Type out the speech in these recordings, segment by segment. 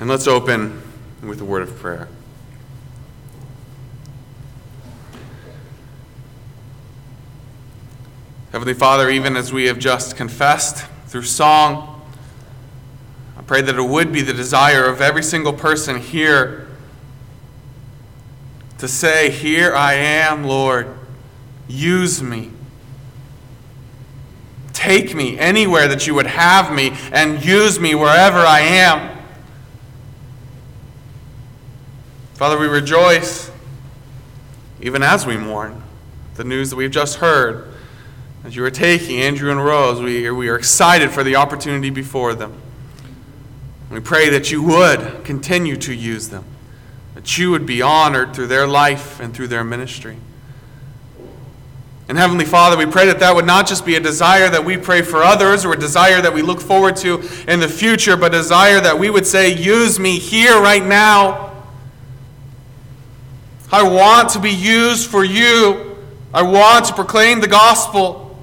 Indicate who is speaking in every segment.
Speaker 1: And let's open with a word of prayer. Heavenly Father, even as we have just confessed through song, I pray that it would be the desire of every single person here to say, Here I am, Lord, use me. Take me anywhere that you would have me and use me wherever I am. Father, we rejoice, even as we mourn, the news that we've just heard as you are taking Andrew and Rose, we, we are excited for the opportunity before them. We pray that you would continue to use them, that you would be honored through their life and through their ministry. And Heavenly Father, we pray that that would not just be a desire that we pray for others or a desire that we look forward to in the future, but a desire that we would say, Use me here right now. I want to be used for you. I want to proclaim the gospel.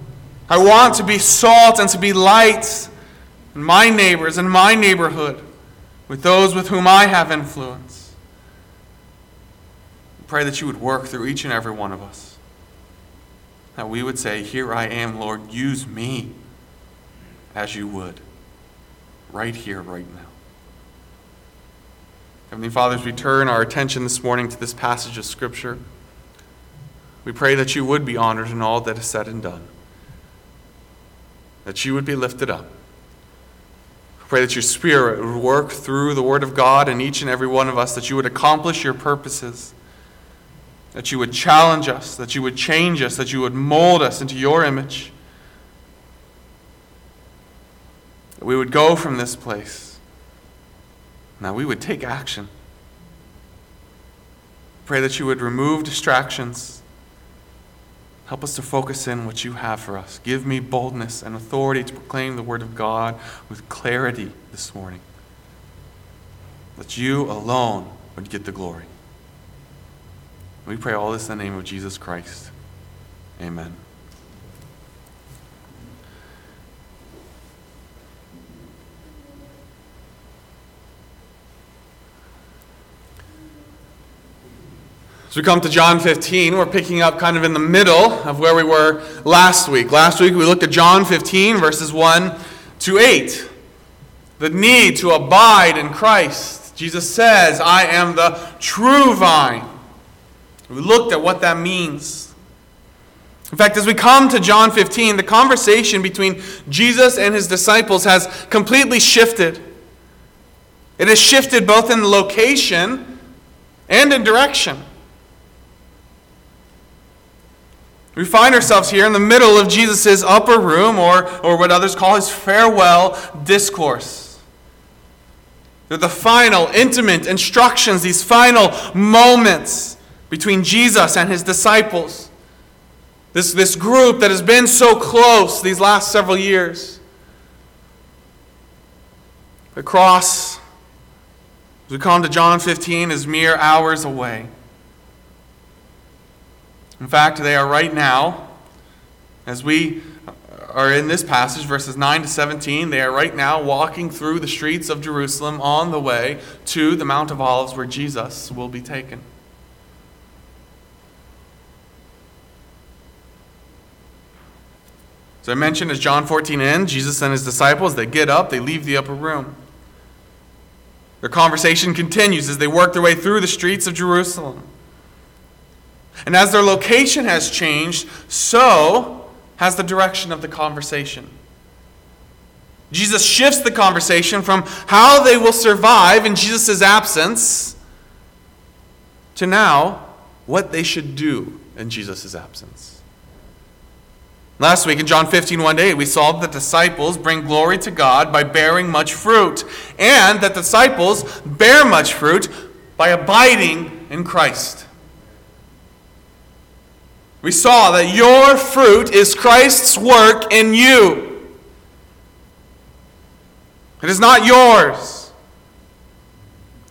Speaker 1: I want to be salt and to be light in my neighbors and my neighborhood with those with whom I have influence. I pray that you would work through each and every one of us. That we would say, Here I am, Lord, use me as you would, right here, right now. Heavenly Father, we turn our attention this morning to this passage of Scripture, we pray that you would be honored in all that is said and done that you would be lifted up. I pray that your Spirit would work through the Word of God in each and every one of us, that you would accomplish your purposes, that you would challenge us, that you would change us, that you would mold us into your image. That we would go from this place. Now we would take action. Pray that you would remove distractions Help us to focus in what you have for us. Give me boldness and authority to proclaim the word of God with clarity this morning. That you alone would get the glory. We pray all this in the name of Jesus Christ. Amen. We come to John 15, we're picking up kind of in the middle of where we were last week. Last week we looked at John 15, verses 1 to 8. The need to abide in Christ. Jesus says, I am the true vine. We looked at what that means. In fact, as we come to John 15, the conversation between Jesus and his disciples has completely shifted. It has shifted both in location and in direction. We find ourselves here in the middle of Jesus' upper room, or, or what others call his farewell discourse. They're the final, intimate instructions, these final moments between Jesus and his disciples. This, this group that has been so close these last several years. The cross, as we come to John 15, is mere hours away. In fact, they are right now, as we are in this passage, verses 9 to 17, they are right now walking through the streets of Jerusalem on the way to the Mount of Olives where Jesus will be taken. So I mentioned as John 14 ends, Jesus and his disciples, they get up, they leave the upper room. Their conversation continues as they work their way through the streets of Jerusalem. And as their location has changed, so has the direction of the conversation. Jesus shifts the conversation from how they will survive in Jesus' absence to now what they should do in Jesus' absence. Last week in John 15, 1 8, we saw that disciples bring glory to God by bearing much fruit, and that disciples bear much fruit by abiding in Christ. We saw that your fruit is Christ's work in you. It is not yours.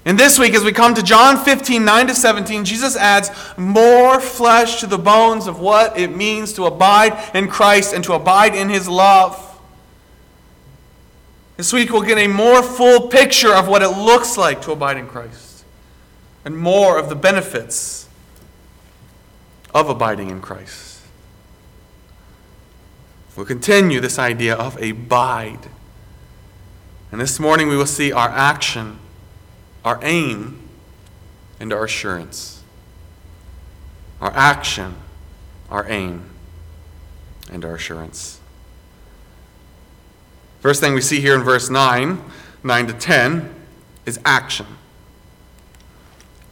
Speaker 1: And this week, as we come to John 15, 9 to 17, Jesus adds more flesh to the bones of what it means to abide in Christ and to abide in his love. This week we'll get a more full picture of what it looks like to abide in Christ and more of the benefits of abiding in Christ. We'll continue this idea of abide. And this morning we will see our action, our aim, and our assurance. Our action, our aim, and our assurance. First thing we see here in verse 9, 9 to 10, is action.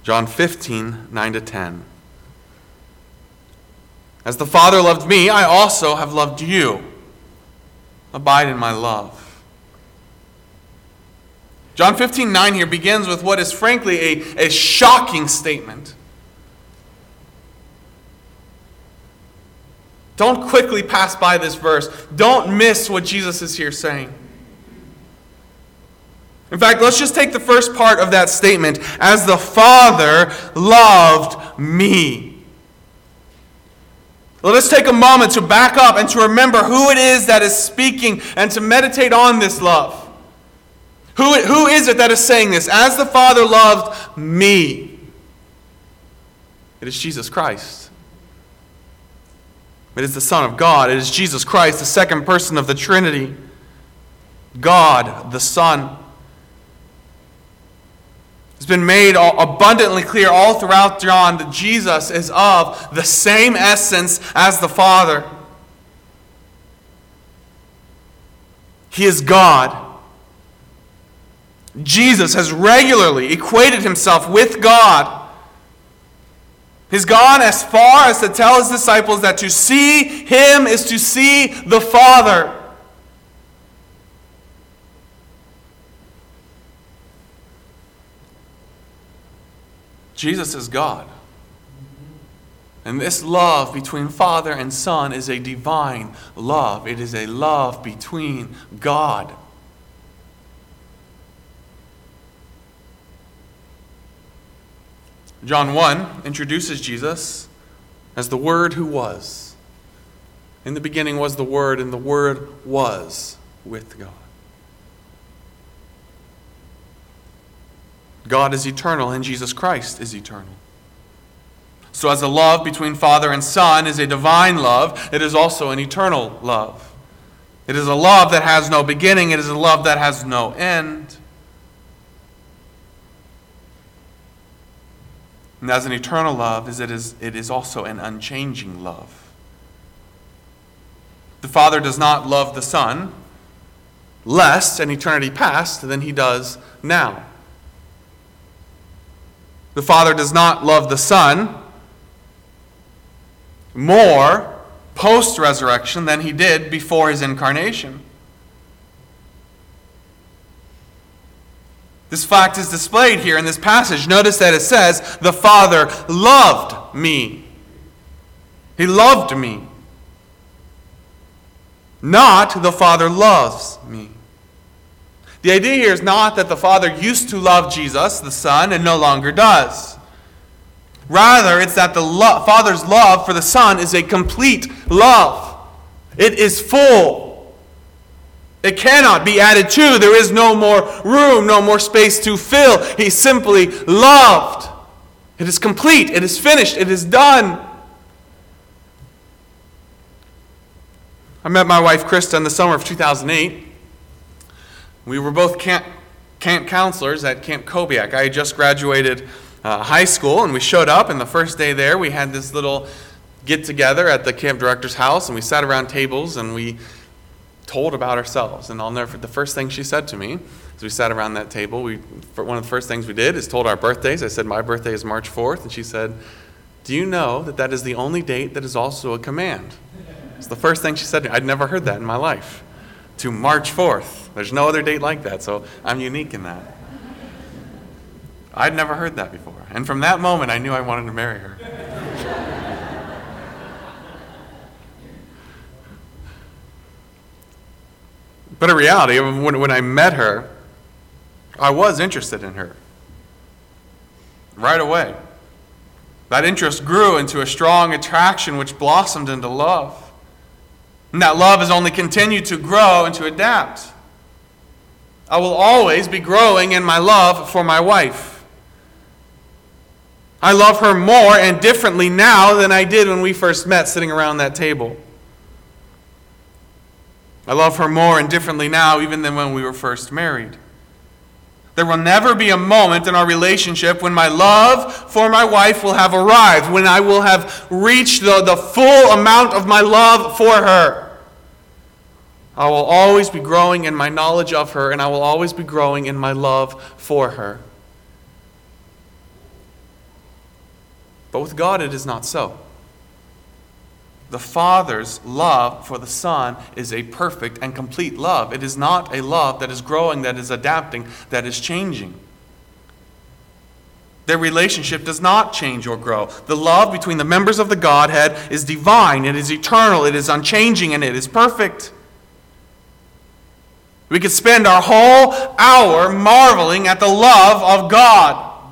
Speaker 1: John 15, 9 to 10. As the Father loved me, I also have loved you. Abide in my love. John 15, 9 here begins with what is frankly a, a shocking statement. Don't quickly pass by this verse. Don't miss what Jesus is here saying. In fact, let's just take the first part of that statement as the Father loved me. Let us take a moment to back up and to remember who it is that is speaking and to meditate on this love. Who, who is it that is saying this? As the Father loved me. It is Jesus Christ. It is the Son of God. It is Jesus Christ, the second person of the Trinity. God, the Son. It's been made abundantly clear all throughout John that Jesus is of the same essence as the Father. He is God. Jesus has regularly equated himself with God. He's gone as far as to tell his disciples that to see him is to see the Father. Jesus is God. And this love between Father and Son is a divine love. It is a love between God John 1 introduces Jesus as the Word who was. In the beginning was the Word, and the Word was with God. God is eternal, and Jesus Christ is eternal. So, as the love between Father and Son is a divine love, it is also an eternal love. It is a love that has no beginning, it is a love that has no end. And as an eternal love, is it, is, it is also an unchanging love. The Father does not love the Son less in eternity past than he does now. The Father does not love the Son more post resurrection than he did before his incarnation. This fact is displayed here in this passage. Notice that it says, The Father loved me. He loved me. Not the Father loves me. The idea here is not that the Father used to love Jesus, the Son, and no longer does. Rather, it's that the lo- Father's love for the Son is a complete love. It is full. It cannot be added to. There is no more room, no more space to fill. He simply loved. It is complete. It is finished. It is done. I met my wife Krista in the summer of 2008. We were both camp, camp counselors at Camp Kobiak. I had just graduated uh, high school, and we showed up, and the first day there, we had this little get together at the camp director's house, and we sat around tables and we told about ourselves. And I'll never, the first thing she said to me as we sat around that table, we, one of the first things we did is told our birthdays. I said, My birthday is March 4th. And she said, Do you know that that is the only date that is also a command? It's the first thing she said to me. I'd never heard that in my life. To March 4th. There's no other date like that, so I'm unique in that. I'd never heard that before. And from that moment, I knew I wanted to marry her. But in reality, when, when I met her, I was interested in her. Right away. That interest grew into a strong attraction which blossomed into love. And that love has only continued to grow and to adapt. I will always be growing in my love for my wife. I love her more and differently now than I did when we first met sitting around that table. I love her more and differently now even than when we were first married. There will never be a moment in our relationship when my love for my wife will have arrived, when I will have reached the, the full amount of my love for her. I will always be growing in my knowledge of her, and I will always be growing in my love for her. But with God, it is not so. The Father's love for the Son is a perfect and complete love. It is not a love that is growing, that is adapting, that is changing. Their relationship does not change or grow. The love between the members of the Godhead is divine, it is eternal, it is unchanging, and it is perfect. We could spend our whole hour marveling at the love of God.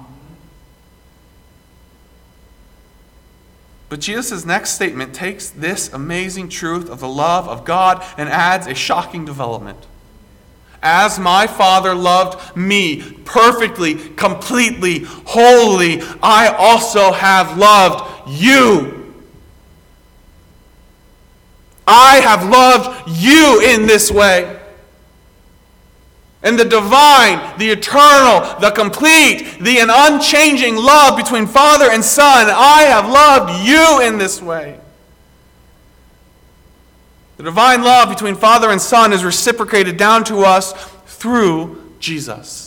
Speaker 1: But Jesus' next statement takes this amazing truth of the love of God and adds a shocking development. As my Father loved me perfectly, completely, wholly, I also have loved you. I have loved you in this way. And the divine, the eternal, the complete, the unchanging love between Father and Son, I have loved you in this way. The divine love between Father and Son is reciprocated down to us through Jesus.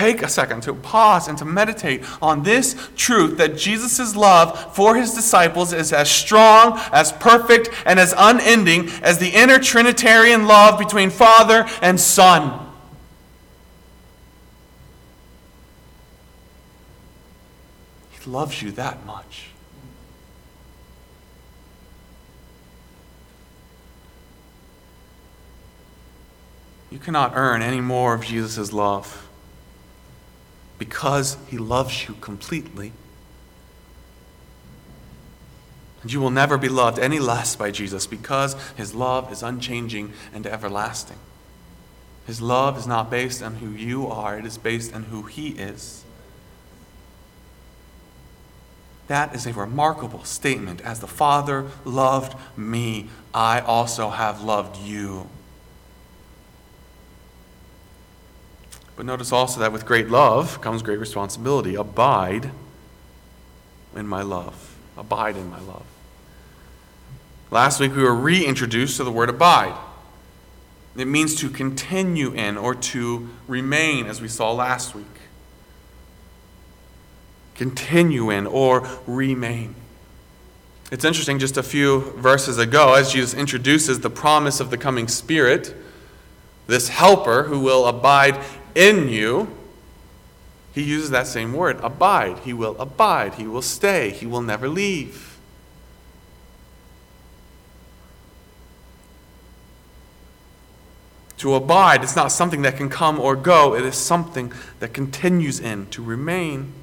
Speaker 1: Take a second to pause and to meditate on this truth that Jesus' love for his disciples is as strong, as perfect, and as unending as the inner Trinitarian love between Father and Son. He loves you that much. You cannot earn any more of Jesus' love because he loves you completely. And you will never be loved any less by Jesus because his love is unchanging and everlasting. His love is not based on who you are, it is based on who he is. That is a remarkable statement. As the Father loved me, I also have loved you. But notice also that with great love comes great responsibility. Abide in my love. Abide in my love. Last week we were reintroduced to the word abide. It means to continue in or to remain, as we saw last week. Continue in or remain. It's interesting, just a few verses ago, as Jesus introduces the promise of the coming Spirit, this helper who will abide in you, he uses that same word abide. He will abide. He will stay. He will never leave. To abide is not something that can come or go, it is something that continues in, to remain.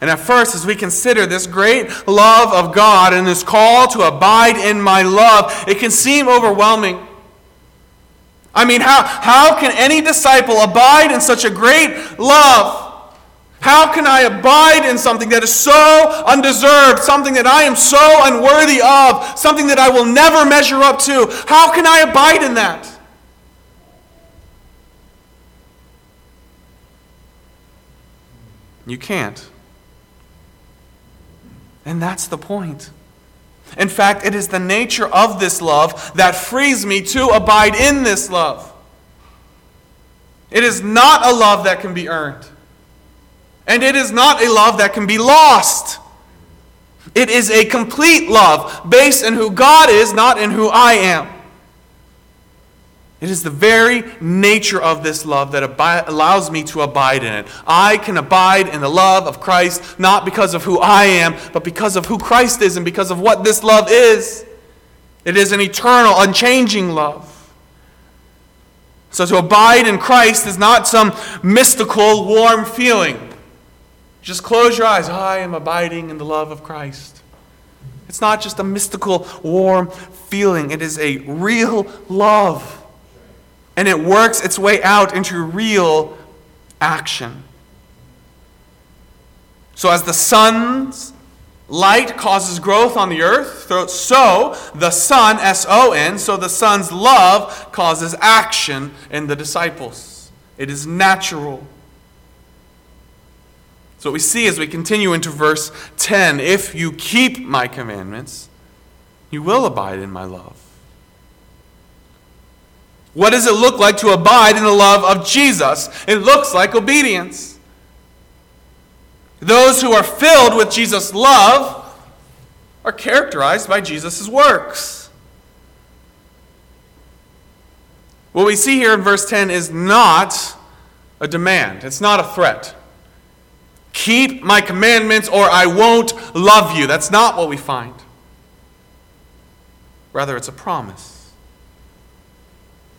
Speaker 1: And at first, as we consider this great love of God and this call to abide in my love, it can seem overwhelming. I mean, how, how can any disciple abide in such a great love? How can I abide in something that is so undeserved, something that I am so unworthy of, something that I will never measure up to? How can I abide in that? You can't. And that's the point. In fact, it is the nature of this love that frees me to abide in this love. It is not a love that can be earned. And it is not a love that can be lost. It is a complete love based in who God is, not in who I am. It is the very nature of this love that abi- allows me to abide in it. I can abide in the love of Christ not because of who I am, but because of who Christ is and because of what this love is. It is an eternal, unchanging love. So to abide in Christ is not some mystical, warm feeling. Just close your eyes. I am abiding in the love of Christ. It's not just a mystical, warm feeling, it is a real love. And it works its way out into real action. So, as the sun's light causes growth on the earth, so the Son, S O N, so the Son's love causes action in the disciples. It is natural. So, what we see as we continue into verse 10 if you keep my commandments, you will abide in my love. What does it look like to abide in the love of Jesus? It looks like obedience. Those who are filled with Jesus' love are characterized by Jesus' works. What we see here in verse 10 is not a demand, it's not a threat. Keep my commandments or I won't love you. That's not what we find. Rather, it's a promise.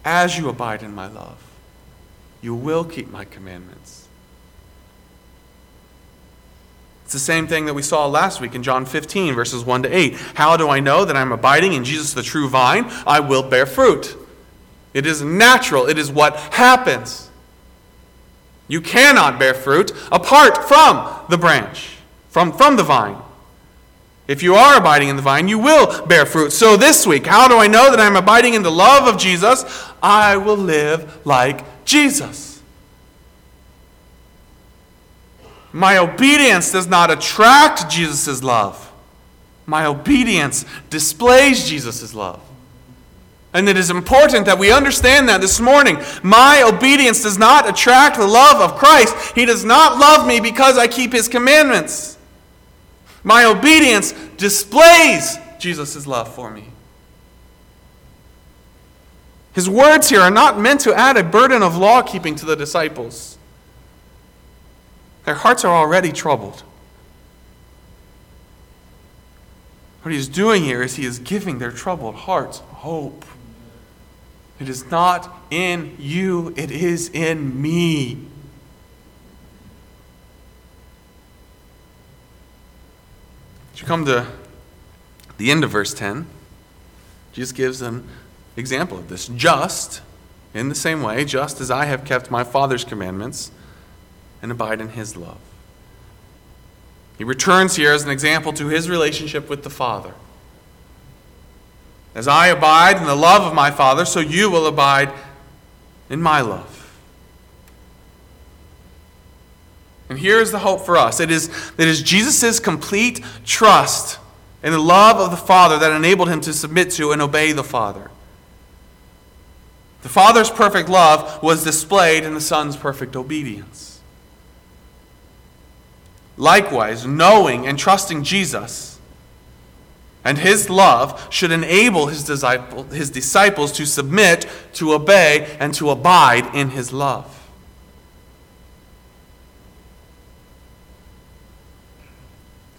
Speaker 1: As you abide in my love, you will keep my commandments. It's the same thing that we saw last week in John 15, verses 1 to 8. How do I know that I'm abiding in Jesus, the true vine? I will bear fruit. It is natural, it is what happens. You cannot bear fruit apart from the branch, from, from the vine. If you are abiding in the vine, you will bear fruit. So this week, how do I know that I'm abiding in the love of Jesus? I will live like Jesus. My obedience does not attract Jesus' love. My obedience displays Jesus' love. And it is important that we understand that this morning. My obedience does not attract the love of Christ. He does not love me because I keep his commandments. My obedience displays Jesus' love for me. His words here are not meant to add a burden of law keeping to the disciples. Their hearts are already troubled. What he's doing here is he is giving their troubled hearts hope. It is not in you, it is in me. As you come to the end of verse 10, Jesus gives an example of this. Just, in the same way, just as I have kept my Father's commandments and abide in his love. He returns here as an example to his relationship with the Father. As I abide in the love of my Father, so you will abide in my love. And here is the hope for us it is, it is Jesus' complete trust in the love of the Father that enabled him to submit to and obey the Father. The Father's perfect love was displayed in the Son's perfect obedience. Likewise, knowing and trusting Jesus and his love should enable his, disciple, his disciples to submit, to obey, and to abide in his love.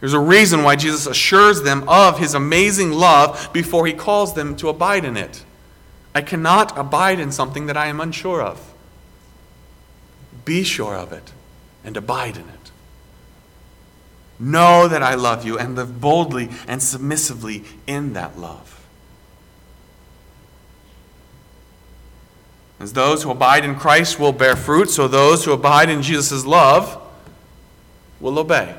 Speaker 1: There's a reason why Jesus assures them of his amazing love before he calls them to abide in it. I cannot abide in something that I am unsure of. Be sure of it and abide in it. Know that I love you and live boldly and submissively in that love. As those who abide in Christ will bear fruit, so those who abide in Jesus' love will obey.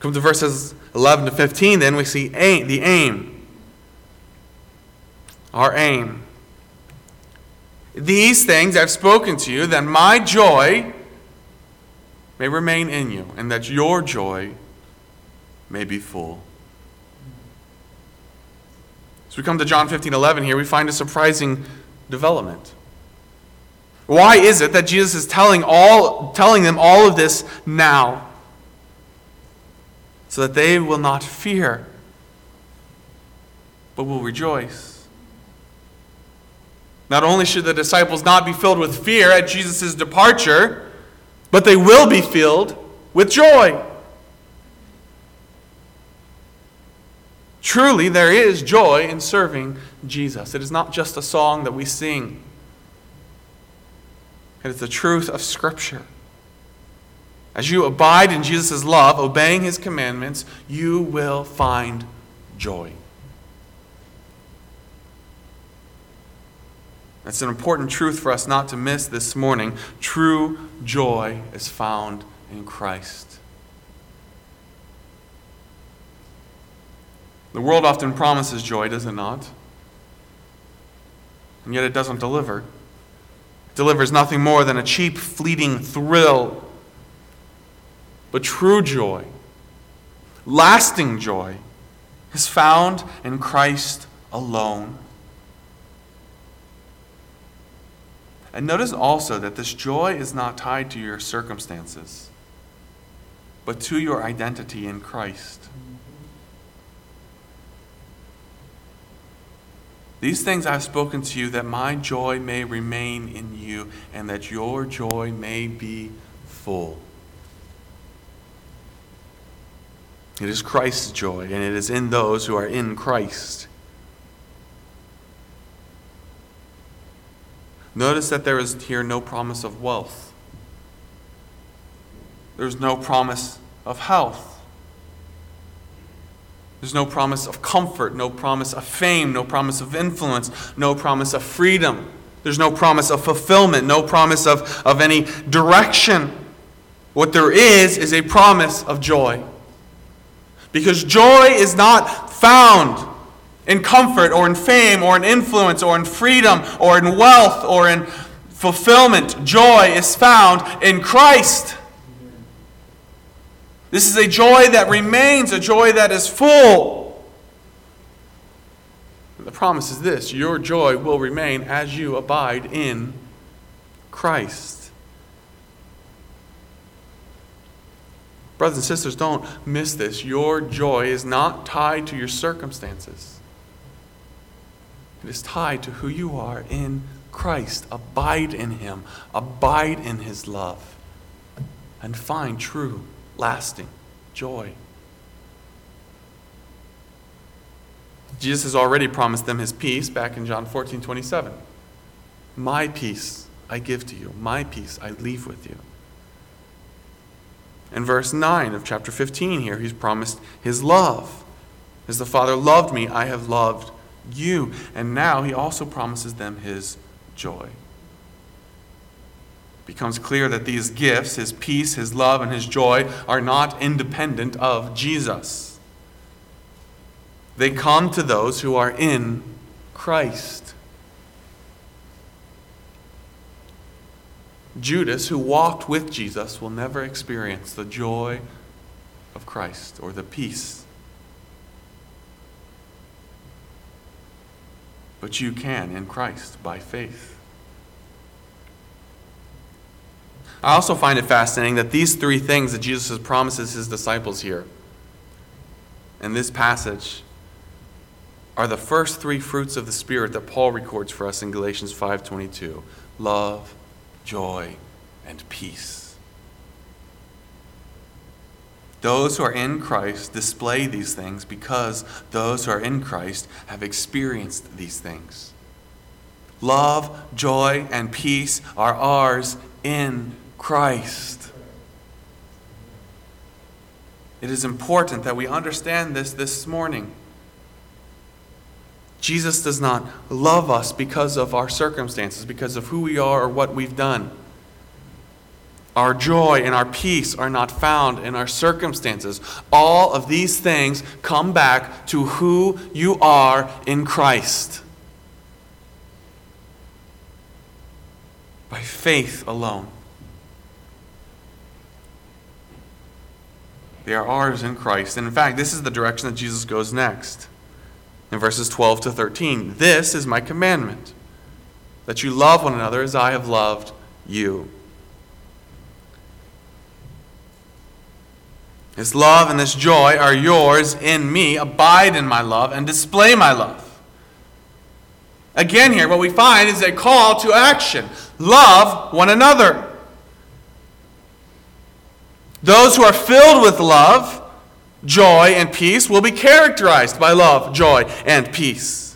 Speaker 1: Come to verses 11 to 15, then we see aim, the aim. Our aim. These things I've spoken to you, that my joy may remain in you, and that your joy may be full. As we come to John 15 11 here, we find a surprising development. Why is it that Jesus is telling, all, telling them all of this now? So that they will not fear, but will rejoice. Not only should the disciples not be filled with fear at Jesus' departure, but they will be filled with joy. Truly, there is joy in serving Jesus. It is not just a song that we sing, it is the truth of Scripture. As you abide in Jesus' love, obeying his commandments, you will find joy. That's an important truth for us not to miss this morning. True joy is found in Christ. The world often promises joy, does it not? And yet it doesn't deliver. It delivers nothing more than a cheap, fleeting thrill. But true joy, lasting joy, is found in Christ alone. And notice also that this joy is not tied to your circumstances, but to your identity in Christ. These things I've spoken to you that my joy may remain in you and that your joy may be full. It is Christ's joy, and it is in those who are in Christ. Notice that there is here no promise of wealth. There's no promise of health. There's no promise of comfort, no promise of fame, no promise of influence, no promise of freedom. There's no promise of fulfillment, no promise of, of any direction. What there is, is a promise of joy. Because joy is not found in comfort or in fame or in influence or in freedom or in wealth or in fulfillment. Joy is found in Christ. This is a joy that remains, a joy that is full. The promise is this your joy will remain as you abide in Christ. Brothers and sisters, don't miss this. Your joy is not tied to your circumstances. It is tied to who you are in Christ. Abide in Him, abide in His love, and find true, lasting joy. Jesus has already promised them His peace back in John 14 27. My peace I give to you, my peace I leave with you. In verse 9 of chapter 15 here, He's promised His love. As the Father loved me, I have loved you. And now he also promises them his joy. It becomes clear that these gifts, his peace, his love, and his joy, are not independent of Jesus. They come to those who are in Christ. Judas, who walked with Jesus, will never experience the joy of Christ or the peace but you can in Christ by faith. I also find it fascinating that these three things that Jesus promises his disciples here in this passage are the first three fruits of the spirit that Paul records for us in Galatians 5:22. Love, joy, and peace. Those who are in Christ display these things because those who are in Christ have experienced these things. Love, joy, and peace are ours in Christ. It is important that we understand this this morning. Jesus does not love us because of our circumstances, because of who we are or what we've done. Our joy and our peace are not found in our circumstances. All of these things come back to who you are in Christ. By faith alone. They are ours in Christ. And in fact, this is the direction that Jesus goes next. In verses 12 to 13, this is my commandment that you love one another as I have loved you. This love and this joy are yours in me. Abide in my love and display my love. Again, here, what we find is a call to action love one another. Those who are filled with love, joy, and peace will be characterized by love, joy, and peace.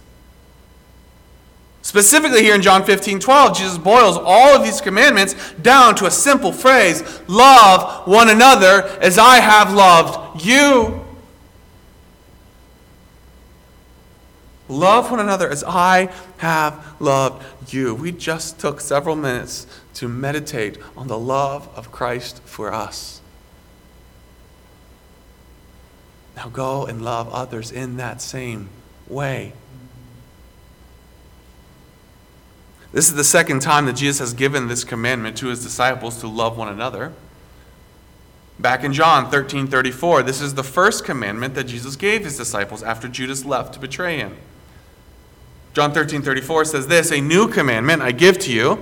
Speaker 1: Specifically, here in John 15 12, Jesus boils all of these commandments down to a simple phrase Love one another as I have loved you. Love one another as I have loved you. We just took several minutes to meditate on the love of Christ for us. Now go and love others in that same way. This is the second time that Jesus has given this commandment to his disciples to love one another. Back in John 13 34, this is the first commandment that Jesus gave his disciples after Judas left to betray him. John 13 34 says this A new commandment I give to you,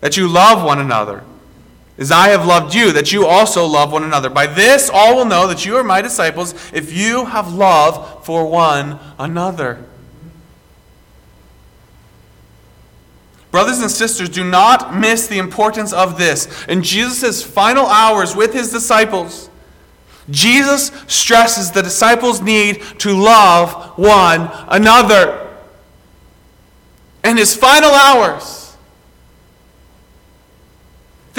Speaker 1: that you love one another. As I have loved you, that you also love one another. By this all will know that you are my disciples if you have love for one another. Brothers and sisters, do not miss the importance of this. In Jesus' final hours with his disciples, Jesus stresses the disciples' need to love one another. In his final hours,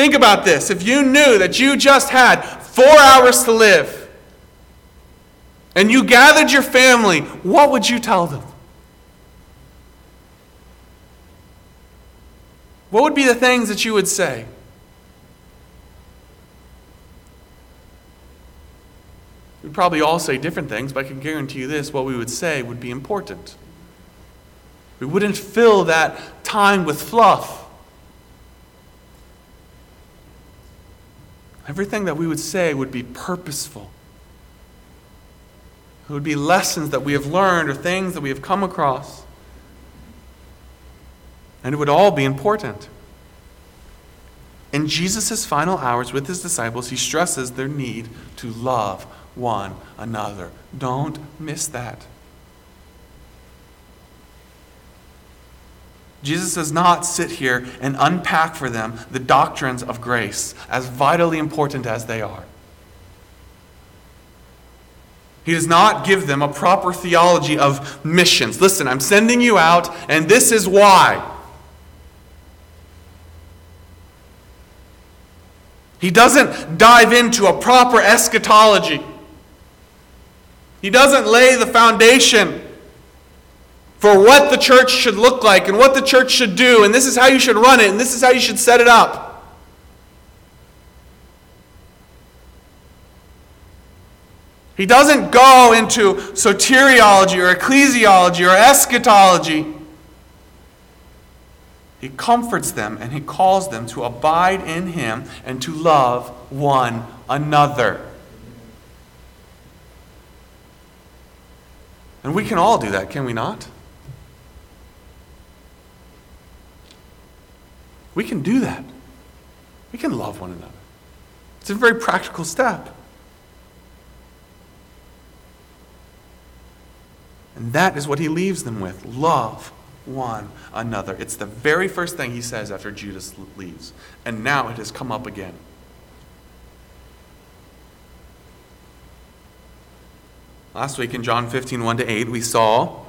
Speaker 1: think about this. If you knew that you just had four hours to live and you gathered your family, what would you tell them? What would be the things that you would say? We'd probably all say different things, but I can guarantee you this what we would say would be important. We wouldn't fill that time with fluff. Everything that we would say would be purposeful. It would be lessons that we have learned or things that we have come across. And it would all be important. In Jesus' final hours with his disciples, he stresses their need to love one another. Don't miss that. Jesus does not sit here and unpack for them the doctrines of grace, as vitally important as they are. He does not give them a proper theology of missions. Listen, I'm sending you out, and this is why. He doesn't dive into a proper eschatology. He doesn't lay the foundation for what the church should look like and what the church should do, and this is how you should run it, and this is how you should set it up. He doesn't go into soteriology or ecclesiology or eschatology. He comforts them and he calls them to abide in him and to love one another. And we can all do that, can we not? We can do that. We can love one another. It's a very practical step. And that is what he leaves them with love one another. It's the very first thing he says after Judas leaves. And now it has come up again. Last week in John 15, 1 to 8, we saw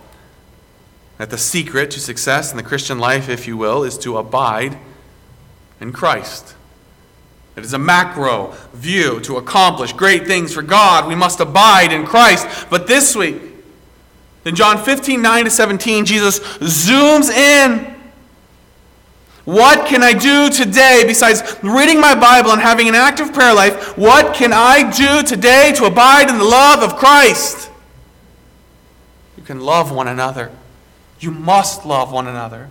Speaker 1: that the secret to success in the Christian life, if you will, is to abide in Christ. It is a macro view to accomplish great things for God. We must abide in Christ. But this week, in John 15, 9 to 17, Jesus zooms in. What can I do today besides reading my Bible and having an active prayer life? What can I do today to abide in the love of Christ? You can love one another. You must love one another.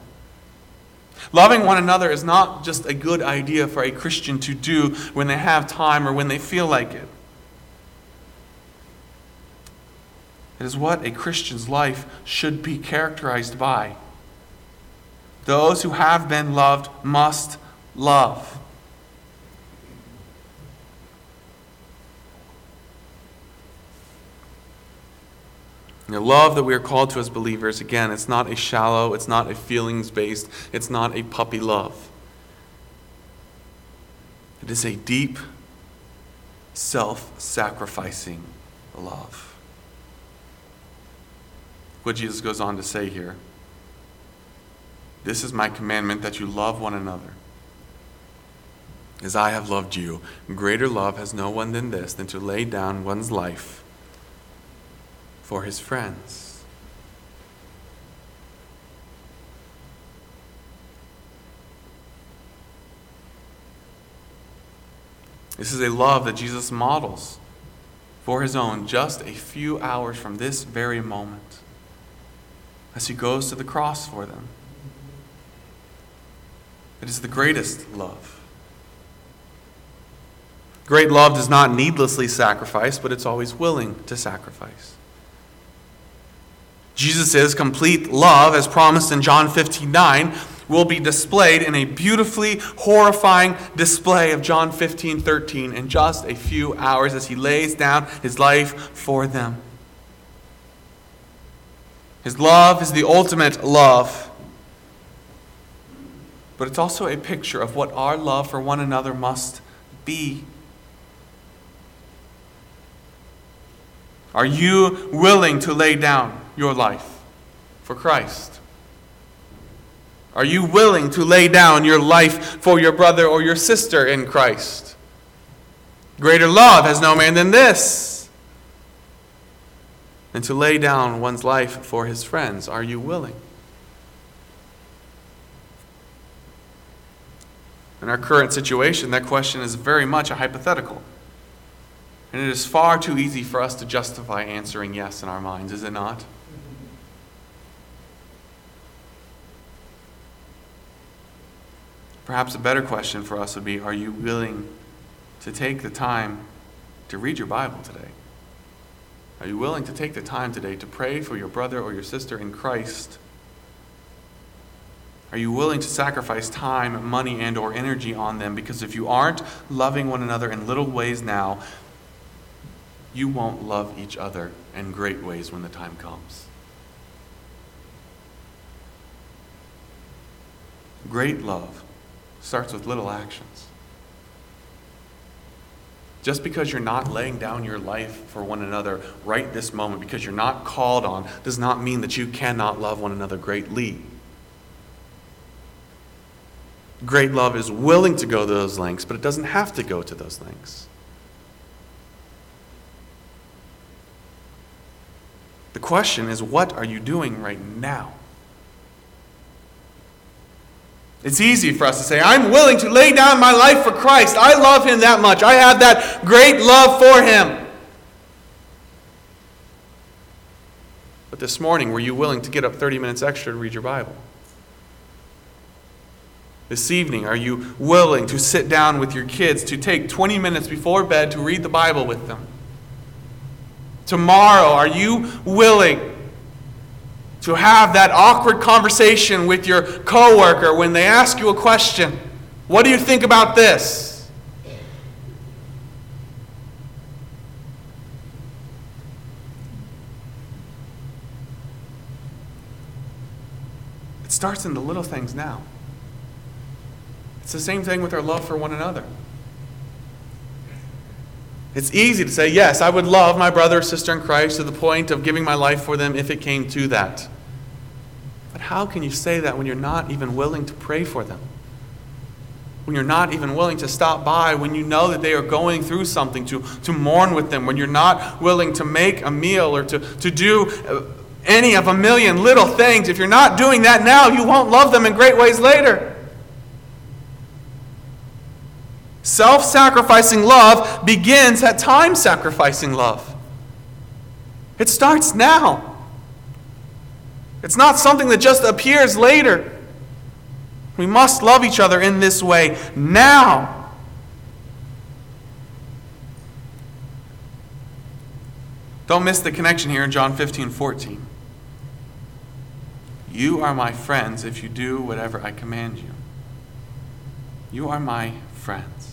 Speaker 1: Loving one another is not just a good idea for a Christian to do when they have time or when they feel like it. It is what a Christian's life should be characterized by. Those who have been loved must love. The love that we are called to as believers, again, it's not a shallow, it's not a feelings based, it's not a puppy love. It is a deep, self sacrificing love what Jesus goes on to say here. This is my commandment that you love one another. As I have loved you, greater love has no one than this, than to lay down one's life for his friends. This is a love that Jesus models for his own just a few hours from this very moment as he goes to the cross for them. It is the greatest love. Great love does not needlessly sacrifice, but it's always willing to sacrifice. Jesus' complete love, as promised in John 15 9, will be displayed in a beautifully horrifying display of John 15 13 in just a few hours as he lays down his life for them. His love is the ultimate love. But it's also a picture of what our love for one another must be. Are you willing to lay down your life for Christ? Are you willing to lay down your life for your brother or your sister in Christ? Greater love has no man than this, And to lay down one's life for his friends. Are you willing? In our current situation, that question is very much a hypothetical. And it is far too easy for us to justify answering yes in our minds, is it not? Perhaps a better question for us would be Are you willing to take the time to read your Bible today? Are you willing to take the time today to pray for your brother or your sister in Christ? Are you willing to sacrifice time, money, and or energy on them? Because if you aren't loving one another in little ways now, you won't love each other in great ways when the time comes. Great love starts with little actions. Just because you're not laying down your life for one another right this moment, because you're not called on, does not mean that you cannot love one another greatly. Great love is willing to go to those lengths, but it doesn't have to go to those lengths. The question is, what are you doing right now? It's easy for us to say, I'm willing to lay down my life for Christ. I love him that much. I have that great love for him. But this morning, were you willing to get up 30 minutes extra to read your Bible? This evening, are you willing to sit down with your kids to take 20 minutes before bed to read the Bible with them? Tomorrow, are you willing to have that awkward conversation with your coworker when they ask you a question. What do you think about this? It starts in the little things now. It's the same thing with our love for one another. It's easy to say, yes, I would love my brother or sister in Christ to the point of giving my life for them if it came to that. But how can you say that when you're not even willing to pray for them? When you're not even willing to stop by, when you know that they are going through something, to, to mourn with them, when you're not willing to make a meal or to, to do uh, any of a million little things, if you're not doing that now, you won't love them in great ways later. Self sacrificing love begins at time sacrificing love. It starts now. It's not something that just appears later. We must love each other in this way now. Don't miss the connection here in John 15 14. You are my friends if you do whatever I command you. You are my friends.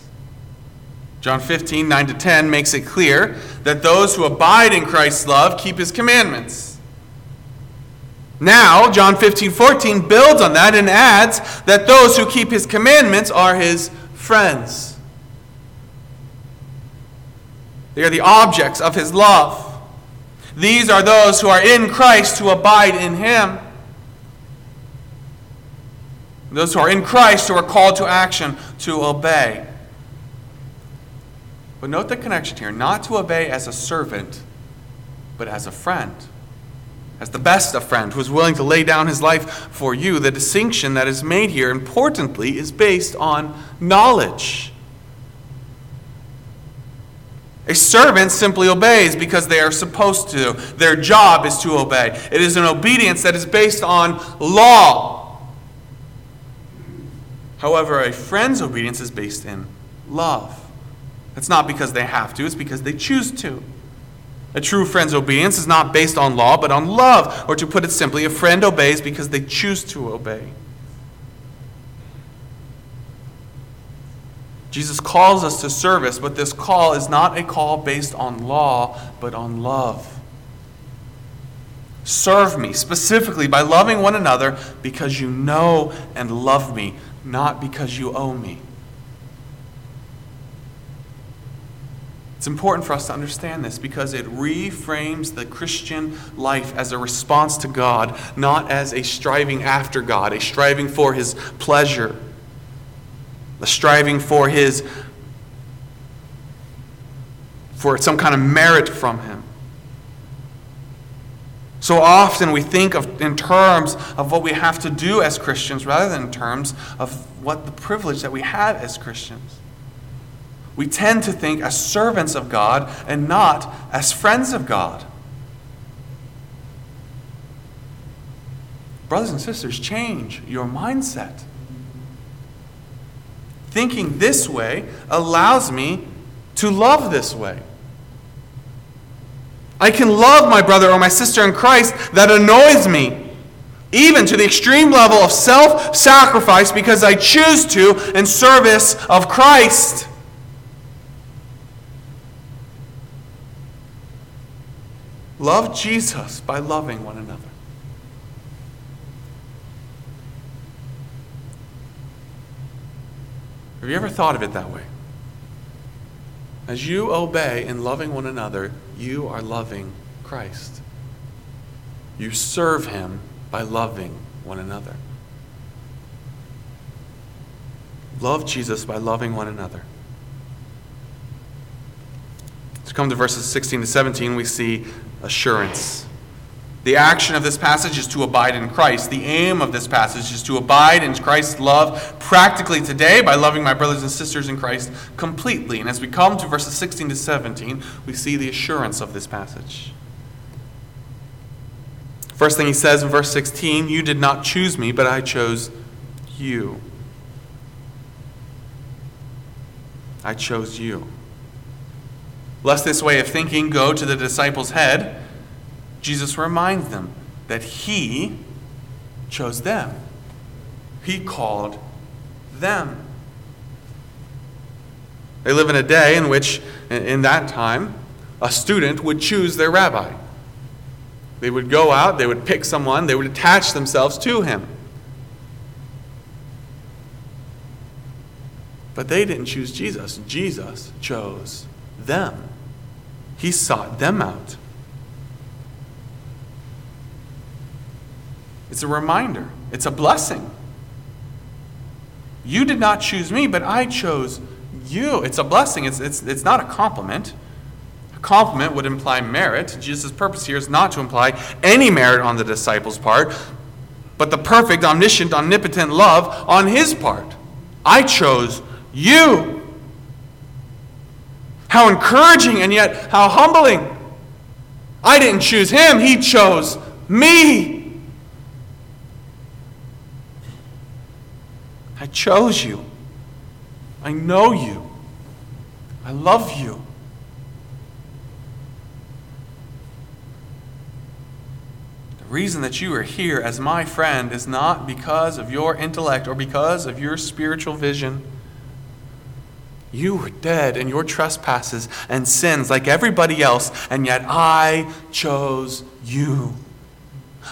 Speaker 1: John 15, 9 to 10 makes it clear that those who abide in Christ's love keep his commandments. Now, John 15, 14 builds on that and adds that those who keep his commandments are his friends. They are the objects of his love. These are those who are in Christ who abide in him. Those who are in Christ who are called to action to obey. But note the connection here not to obey as a servant, but as a friend. As the best of friend who is willing to lay down his life for you. The distinction that is made here, importantly, is based on knowledge. A servant simply obeys because they are supposed to. Their job is to obey. It is an obedience that is based on law. However, a friend's obedience is based in love. It's not because they have to, it's because they choose to. A true friend's obedience is not based on law, but on love. Or to put it simply, a friend obeys because they choose to obey. Jesus calls us to service, but this call is not a call based on law, but on love. Serve me specifically by loving one another because you know and love me, not because you owe me. Important for us to understand this because it reframes the Christian life as a response to God, not as a striving after God, a striving for His pleasure a striving for his for some kind of merit from him. So often we think of in terms of what we have to do as Christians rather than in terms of what the privilege that we have as Christians. We tend to think as servants of God and not as friends of God. Brothers and sisters, change your mindset. Thinking this way allows me to love this way. I can love my brother or my sister in Christ that annoys me, even to the extreme level of self sacrifice because I choose to in service of Christ. Love Jesus by loving one another. Have you ever thought of it that way? As you obey in loving one another, you are loving Christ. You serve him by loving one another. Love Jesus by loving one another. To come to verses 16 to 17, we see assurance. The action of this passage is to abide in Christ. The aim of this passage is to abide in Christ's love practically today by loving my brothers and sisters in Christ completely. And as we come to verses 16 to 17, we see the assurance of this passage. First thing he says in verse 16 You did not choose me, but I chose you. I chose you. Lest this way of thinking go to the disciples' head, Jesus reminds them that He chose them, He called them. They live in a day in which, in that time, a student would choose their rabbi. They would go out, they would pick someone, they would attach themselves to him. But they didn't choose Jesus. Jesus chose them. He sought them out. It's a reminder, it's a blessing. You did not choose me, but I chose you. It's a blessing, it's, it's, it's not a compliment. A compliment would imply merit. Jesus' purpose here is not to imply any merit on the disciples' part, but the perfect, omniscient, omnipotent love on his part. I chose you. How encouraging and yet how humbling. I didn't choose him, he chose me. I chose you. I know you. I love you. The reason that you are here as my friend is not because of your intellect or because of your spiritual vision. You were dead in your trespasses and sins like everybody else, and yet I chose you.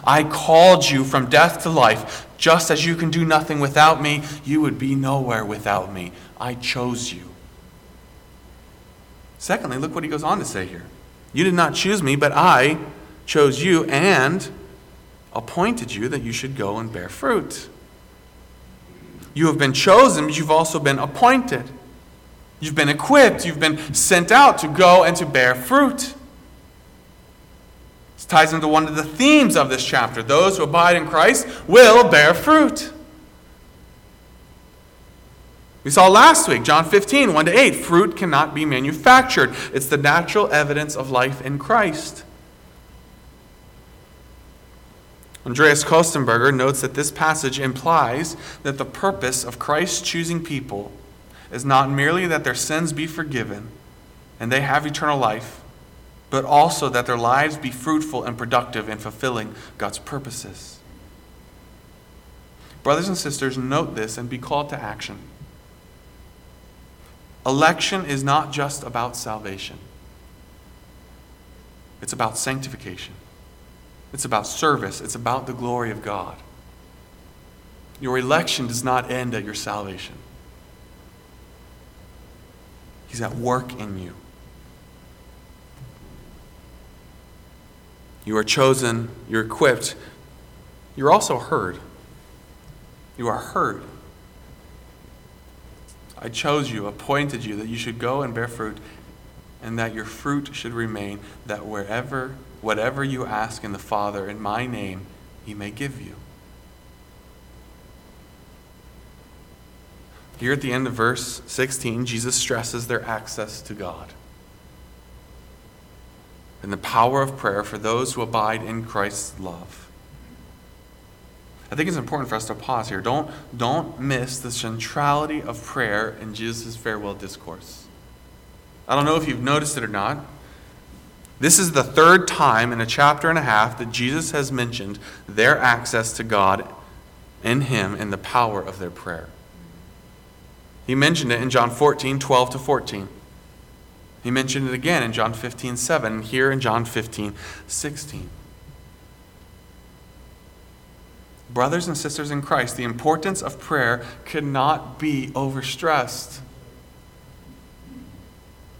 Speaker 1: I called you from death to life. Just as you can do nothing without me, you would be nowhere without me. I chose you. Secondly, look what he goes on to say here. You did not choose me, but I chose you and appointed you that you should go and bear fruit. You have been chosen, but you've also been appointed. You've been equipped. You've been sent out to go and to bear fruit. This ties into one of the themes of this chapter. Those who abide in Christ will bear fruit. We saw last week, John 15, 1 to 8, fruit cannot be manufactured. It's the natural evidence of life in Christ. Andreas Kostenberger notes that this passage implies that the purpose of Christ choosing people is not merely that their sins be forgiven and they have eternal life, but also that their lives be fruitful and productive in fulfilling God's purposes. Brothers and sisters, note this and be called to action. Election is not just about salvation, it's about sanctification. It's about service. It's about the glory of God. Your election does not end at your salvation. He's at work in you. You are chosen, you're equipped, you're also heard. You are heard. I chose you, appointed you, that you should go and bear fruit, and that your fruit should remain, that wherever whatever you ask in the Father in my name, he may give you. Here at the end of verse 16, Jesus stresses their access to God and the power of prayer for those who abide in Christ's love. I think it's important for us to pause here. Don't, don't miss the centrality of prayer in Jesus' farewell discourse. I don't know if you've noticed it or not. This is the third time in a chapter and a half that Jesus has mentioned their access to God in Him and the power of their prayer. He mentioned it in John 14, 12 to 14. He mentioned it again in John 15, 7, and here in John 15, 16. Brothers and sisters in Christ, the importance of prayer cannot be overstressed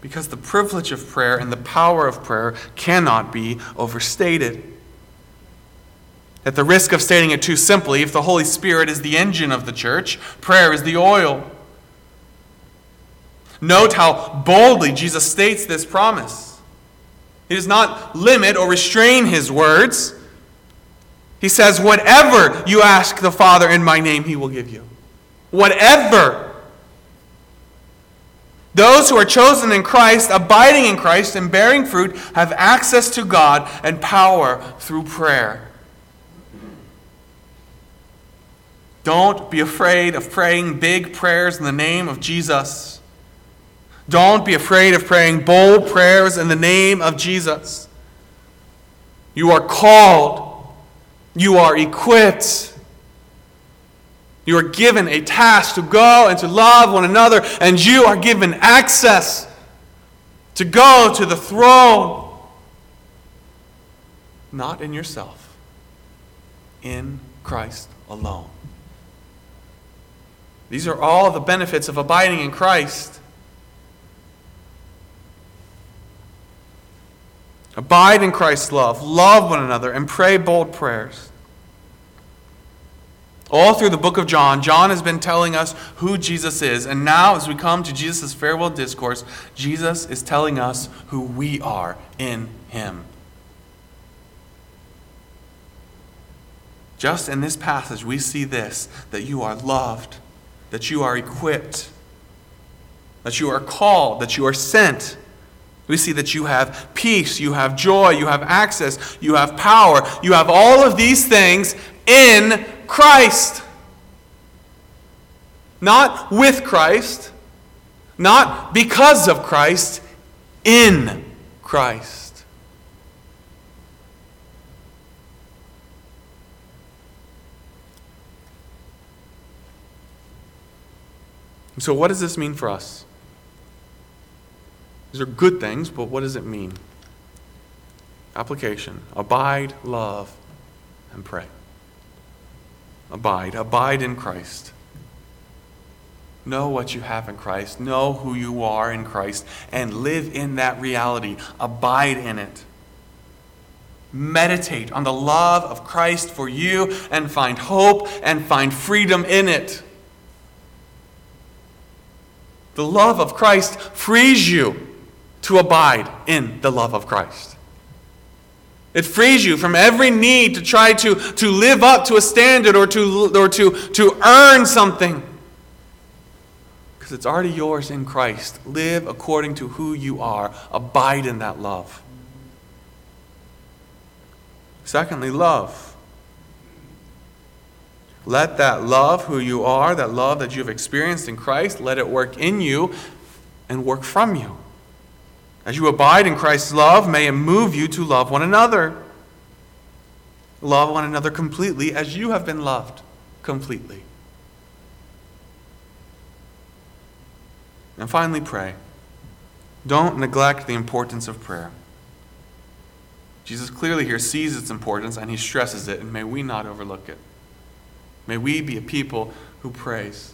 Speaker 1: because the privilege of prayer and the power of prayer cannot be overstated. At the risk of stating it too simply, if the Holy Spirit is the engine of the church, prayer is the oil. Note how boldly Jesus states this promise. He does not limit or restrain his words. He says, Whatever you ask the Father in my name, he will give you. Whatever. Those who are chosen in Christ, abiding in Christ, and bearing fruit have access to God and power through prayer. Don't be afraid of praying big prayers in the name of Jesus. Don't be afraid of praying bold prayers in the name of Jesus. You are called, you are equipped you are given a task to go and to love one another, and you are given access to go to the throne. Not in yourself, in Christ alone. These are all the benefits of abiding in Christ. Abide in Christ's love, love one another, and pray bold prayers. All through the book of John, John has been telling us who Jesus is. And now, as we come to Jesus' farewell discourse, Jesus is telling us who we are in him. Just in this passage, we see this that you are loved, that you are equipped, that you are called, that you are sent. We see that you have peace, you have joy, you have access, you have power, you have all of these things in Christ. Not with Christ, not because of Christ, in Christ. So, what does this mean for us? These are good things, but what does it mean? Application Abide, love, and pray. Abide. Abide in Christ. Know what you have in Christ. Know who you are in Christ. And live in that reality. Abide in it. Meditate on the love of Christ for you and find hope and find freedom in it. The love of Christ frees you to abide in the love of Christ. It frees you from every need to try to, to live up to a standard or to, or to, to earn something. Because it's already yours in Christ. Live according to who you are, abide in that love. Secondly, love. Let that love who you are, that love that you've experienced in Christ, let it work in you and work from you. As you abide in Christ's love, may it move you to love one another. Love one another completely as you have been loved completely. And finally, pray. Don't neglect the importance of prayer. Jesus clearly here sees its importance and he stresses it, and may we not overlook it. May we be a people who prays.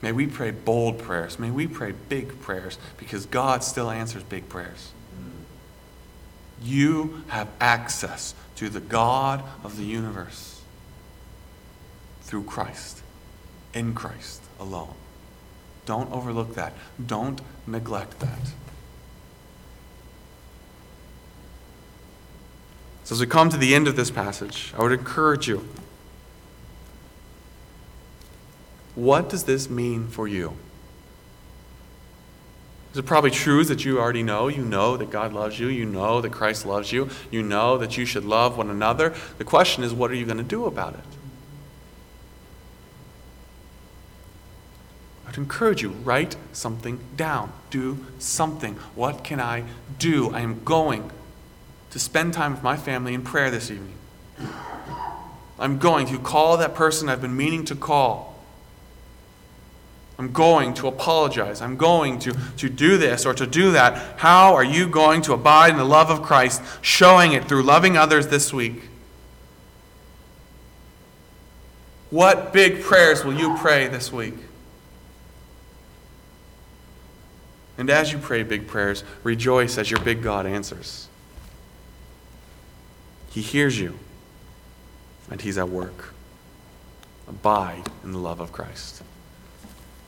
Speaker 1: May we pray bold prayers. May we pray big prayers because God still answers big prayers. You have access to the God of the universe through Christ, in Christ alone. Don't overlook that. Don't neglect that. So, as we come to the end of this passage, I would encourage you what does this mean for you? Is it probably truths that you already know? You know that God loves you. You know that Christ loves you. You know that you should love one another. The question is, what are you going to do about it? I'd encourage you, write something down. Do something. What can I do? I am going to spend time with my family in prayer this evening. I'm going to call that person I've been meaning to call. I'm going to apologize. I'm going to, to do this or to do that. How are you going to abide in the love of Christ, showing it through loving others this week? What big prayers will you pray this week? And as you pray big prayers, rejoice as your big God answers. He hears you, and He's at work. Abide in the love of Christ.